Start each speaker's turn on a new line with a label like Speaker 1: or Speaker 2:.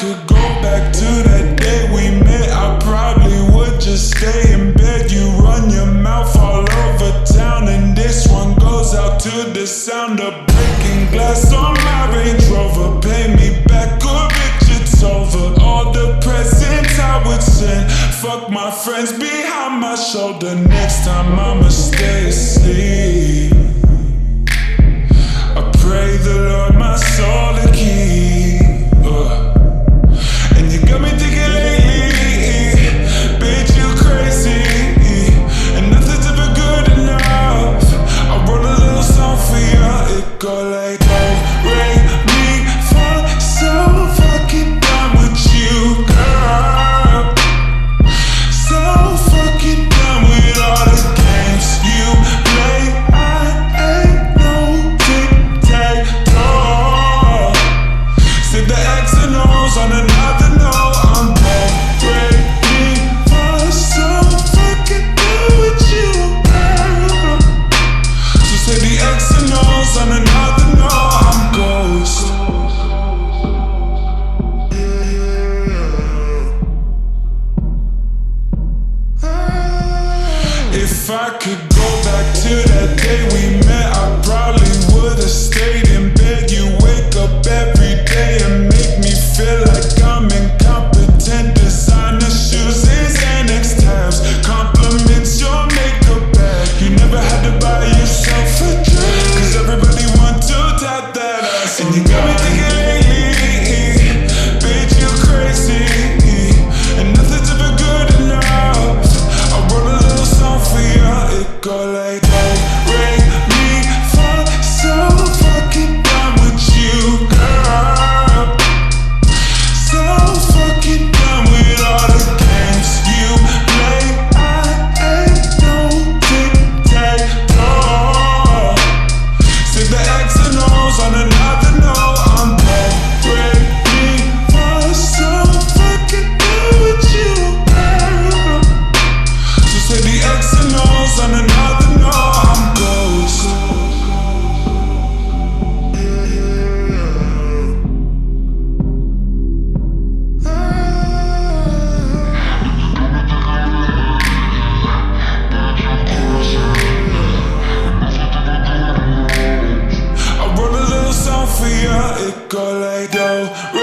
Speaker 1: could go back to that day we met, I probably would just stay in bed. You run your mouth all over town, and this one goes out to the sound of breaking glass on my Range Rover. Pay me back, or bitch, it's over. All the presents I would send, fuck my friends behind my shoulder. Next time I'ma stay asleep. I pray the Lord my on another note. I'm ready for some fucking done with you, the on another note. I'm ghost. If I could go back to that day we met, I probably would've stayed in I wrote a little song for you. It go like do,